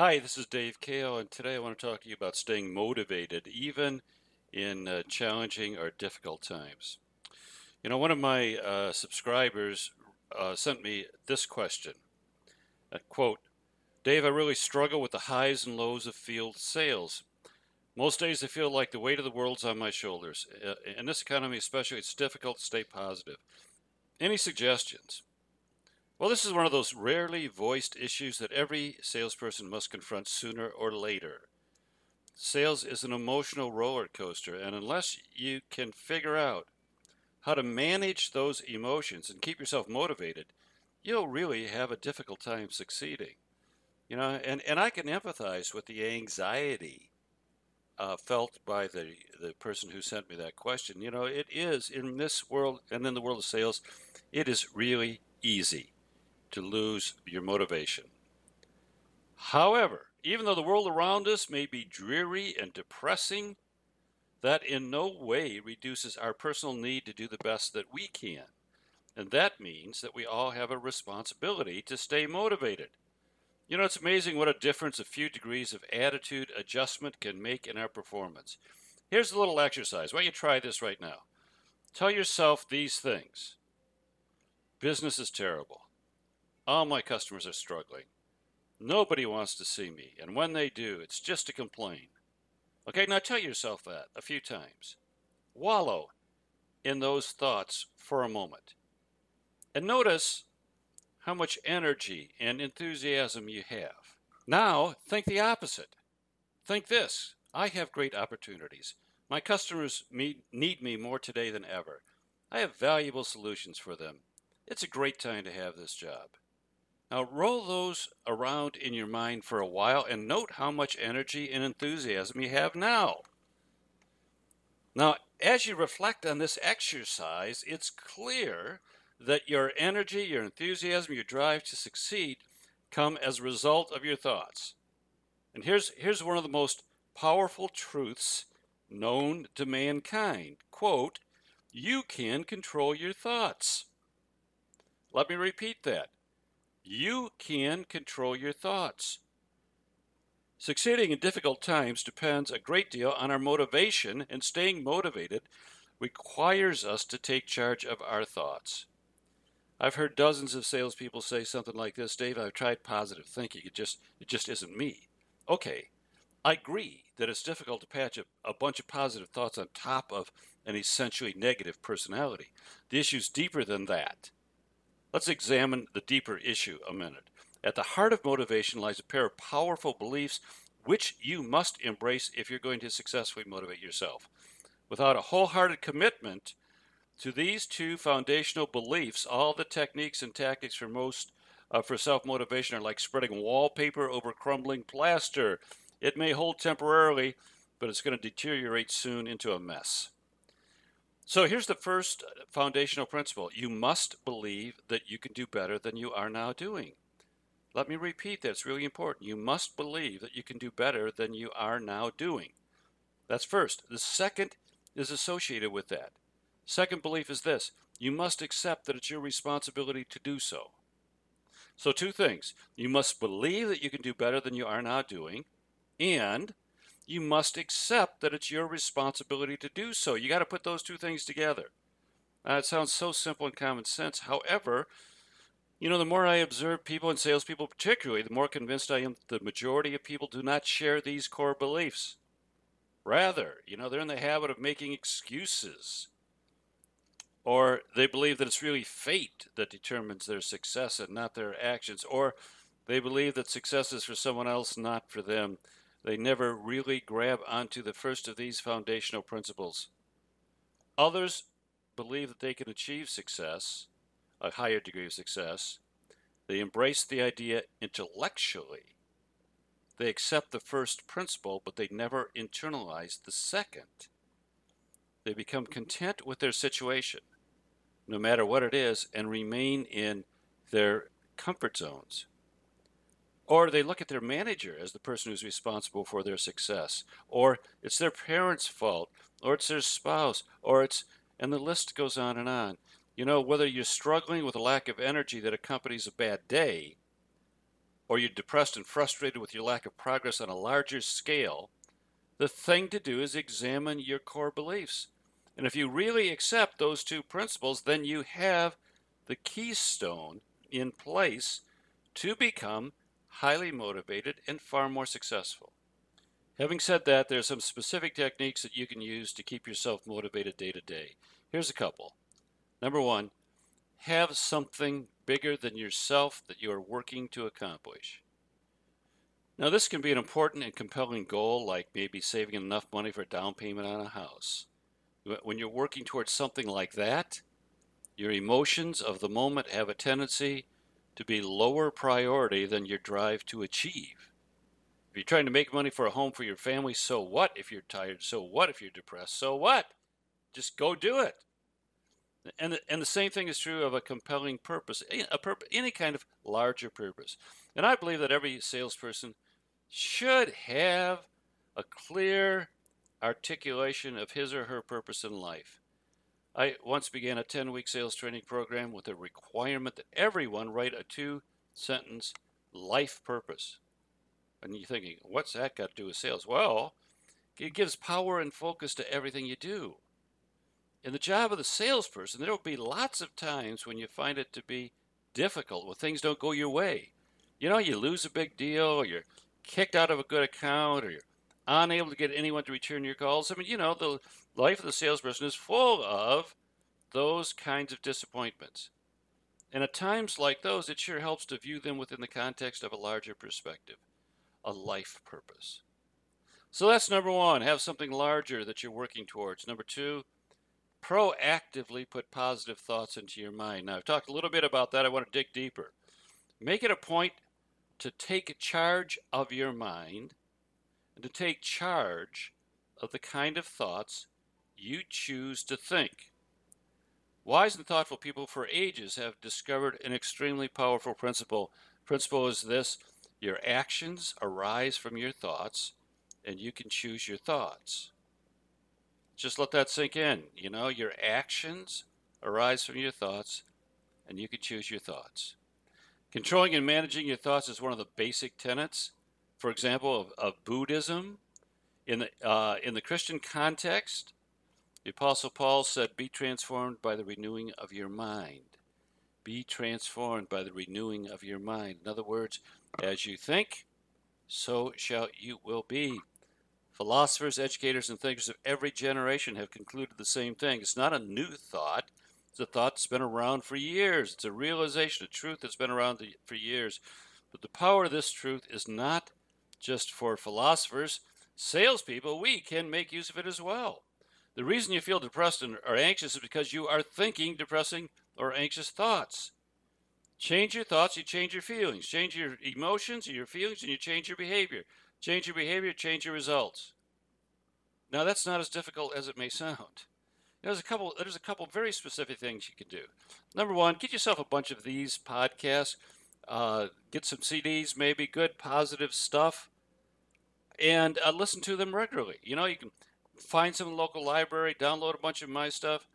Hi, this is Dave Kahle, and today I want to talk to you about staying motivated even in uh, challenging or difficult times. You know, one of my uh, subscribers uh, sent me this question. Uh, quote, Dave, I really struggle with the highs and lows of field sales. Most days I feel like the weight of the world's on my shoulders. Uh, in this economy, especially, it's difficult to stay positive. Any suggestions? Well, this is one of those rarely voiced issues that every salesperson must confront sooner or later. Sales is an emotional roller coaster, and unless you can figure out how to manage those emotions and keep yourself motivated, you'll really have a difficult time succeeding. You know, and, and I can empathize with the anxiety uh, felt by the, the person who sent me that question. You know, it is in this world and in the world of sales, it is really easy to lose your motivation. However, even though the world around us may be dreary and depressing, that in no way reduces our personal need to do the best that we can. And that means that we all have a responsibility to stay motivated. You know, it's amazing what a difference a few degrees of attitude adjustment can make in our performance. Here's a little exercise. Why don't you try this right now? Tell yourself these things Business is terrible. All my customers are struggling. Nobody wants to see me, and when they do, it's just to complain. Okay, now tell yourself that a few times. Wallow in those thoughts for a moment. And notice how much energy and enthusiasm you have. Now, think the opposite. Think this I have great opportunities. My customers need me more today than ever. I have valuable solutions for them. It's a great time to have this job. Now roll those around in your mind for a while and note how much energy and enthusiasm you have now. Now, as you reflect on this exercise, it's clear that your energy, your enthusiasm, your drive to succeed come as a result of your thoughts. And here's, here's one of the most powerful truths known to mankind. Quote, you can control your thoughts. Let me repeat that. You can control your thoughts. Succeeding in difficult times depends a great deal on our motivation, and staying motivated requires us to take charge of our thoughts. I've heard dozens of salespeople say something like this, Dave, I've tried positive thinking. It just it just isn't me. Okay. I agree that it's difficult to patch a, a bunch of positive thoughts on top of an essentially negative personality. The issue's deeper than that. Let's examine the deeper issue a minute. At the heart of motivation lies a pair of powerful beliefs which you must embrace if you're going to successfully motivate yourself. Without a wholehearted commitment to these two foundational beliefs, all the techniques and tactics for most uh, for self-motivation are like spreading wallpaper over crumbling plaster. It may hold temporarily, but it's going to deteriorate soon into a mess. So here's the first foundational principle you must believe that you can do better than you are now doing. Let me repeat that, it's really important. You must believe that you can do better than you are now doing. That's first. The second is associated with that. Second belief is this you must accept that it's your responsibility to do so. So, two things. You must believe that you can do better than you are now doing, and you must accept that it's your responsibility to do so. You got to put those two things together. Uh, it sounds so simple and common sense. However, you know, the more I observe people and salespeople, particularly, the more convinced I am that the majority of people do not share these core beliefs. Rather, you know, they're in the habit of making excuses. Or they believe that it's really fate that determines their success and not their actions. Or they believe that success is for someone else, not for them. They never really grab onto the first of these foundational principles. Others believe that they can achieve success, a higher degree of success. They embrace the idea intellectually. They accept the first principle, but they never internalize the second. They become content with their situation, no matter what it is, and remain in their comfort zones. Or they look at their manager as the person who's responsible for their success. Or it's their parents' fault. Or it's their spouse. Or it's, and the list goes on and on. You know, whether you're struggling with a lack of energy that accompanies a bad day, or you're depressed and frustrated with your lack of progress on a larger scale, the thing to do is examine your core beliefs. And if you really accept those two principles, then you have the keystone in place to become highly motivated and far more successful. Having said that, there are some specific techniques that you can use to keep yourself motivated day to day. Here's a couple. Number one, have something bigger than yourself that you are working to accomplish. Now, this can be an important and compelling goal, like maybe saving enough money for a down payment on a house. When you're working towards something like that, your emotions of the moment have a tendency to be lower priority than your drive to achieve. If you're trying to make money for a home for your family, so what if you're tired? So what if you're depressed? So what? Just go do it. And the, and the same thing is true of a compelling purpose, a purpose, any kind of larger purpose. And I believe that every salesperson should have a clear articulation of his or her purpose in life. I once began a 10 week sales training program with a requirement that everyone write a two sentence life purpose. And you're thinking, what's that got to do with sales? Well, it gives power and focus to everything you do in the job of the salesperson, there will be lots of times when you find it to be difficult when things don't go your way. You know, you lose a big deal, or you're kicked out of a good account, or you're unable to get anyone to return your calls. I mean, you know, the life of the salesperson is full of those kinds of disappointments. And at times like those, it sure helps to view them within the context of a larger perspective, a life purpose. So that's number one, have something larger that you're working towards. Number two, proactively put positive thoughts into your mind. Now, I've talked a little bit about that. I want to dig deeper. Make it a point to take charge of your mind and to take charge of the kind of thoughts you choose to think. Wise and thoughtful people for ages have discovered an extremely powerful principle. Principle is this your actions arise from your thoughts, and you can choose your thoughts. Just let that sink in. You know, your actions arise from your thoughts, and you can choose your thoughts. Controlling and managing your thoughts is one of the basic tenets, for example, of, of Buddhism. In the, uh, in the Christian context, the Apostle Paul said, Be transformed by the renewing of your mind. Be transformed by the renewing of your mind. In other words, as you think, so shall you will be. Philosophers, educators, and thinkers of every generation have concluded the same thing. It's not a new thought. It's a thought that's been around for years. It's a realization, a truth that's been around for years. But the power of this truth is not just for philosophers. Salespeople, we can make use of it as well. The reason you feel depressed or anxious is because you are thinking depressing or anxious thoughts. Change your thoughts, you change your feelings. Change your emotions and your feelings, and you change your behavior. Change your behavior, change your results. Now that's not as difficult as it may sound. There's a couple. There's a couple very specific things you can do. Number one, get yourself a bunch of these podcasts. Uh, get some CDs, maybe good positive stuff, and uh, listen to them regularly. You know, you can find some local library, download a bunch of my stuff.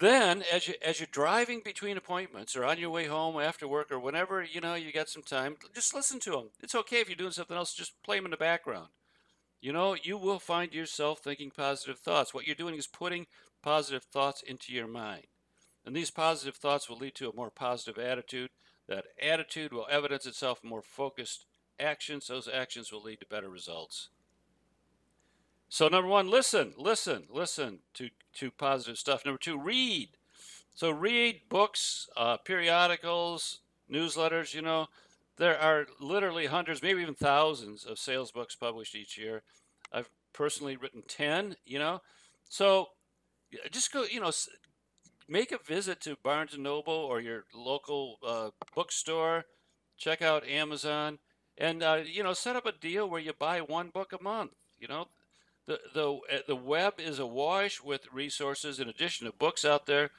Then, as you as you're driving between appointments or on your way home after work or whenever you know you got some time, just listen to them. It's okay if you're doing something else; just play them in the background. You know, you will find yourself thinking positive thoughts. What you're doing is putting positive thoughts into your mind, and these positive thoughts will lead to a more positive attitude. That attitude will evidence itself in more focused actions. Those actions will lead to better results. So number one, listen, listen, listen to, to positive stuff. Number two, read. So read books, uh, periodicals, newsletters. You know, there are literally hundreds, maybe even thousands of sales books published each year. I've personally written ten. You know, so just go. You know, make a visit to Barnes and Noble or your local uh, bookstore. Check out Amazon, and uh, you know, set up a deal where you buy one book a month. You know, the the uh, the web is awash with resources in addition to books out there.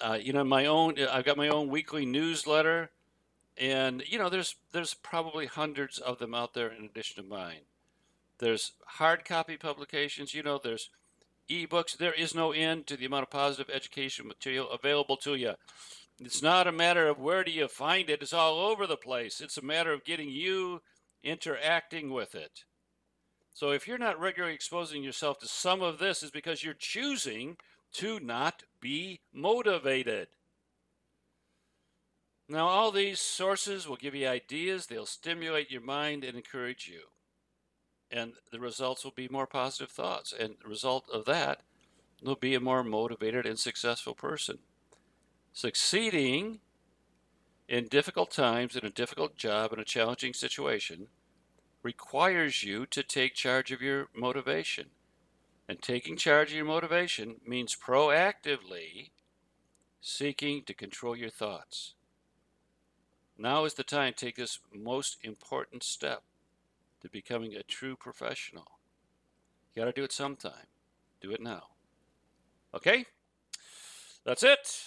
Uh, you know, my own I've got my own weekly newsletter, and you know, there's there's probably hundreds of them out there in addition to mine. There's hard copy publications. You know, there's ebooks. There is no end to the amount of positive education material available to you. It's not a matter of where do you find it, it's all over the place. It's a matter of getting you interacting with it. So if you're not regularly exposing yourself to some of this, is because you're choosing to not be motivated. Now, all these sources will give you ideas, they'll stimulate your mind and encourage you. And the results will be more positive thoughts. And the result of that will be a more motivated and successful person. Succeeding in difficult times, in a difficult job, in a challenging situation, requires you to take charge of your motivation. And taking charge of your motivation means proactively seeking to control your thoughts. Now is the time to take this most important step to becoming a true professional. You got to do it sometime. Do it now. Okay? That's it.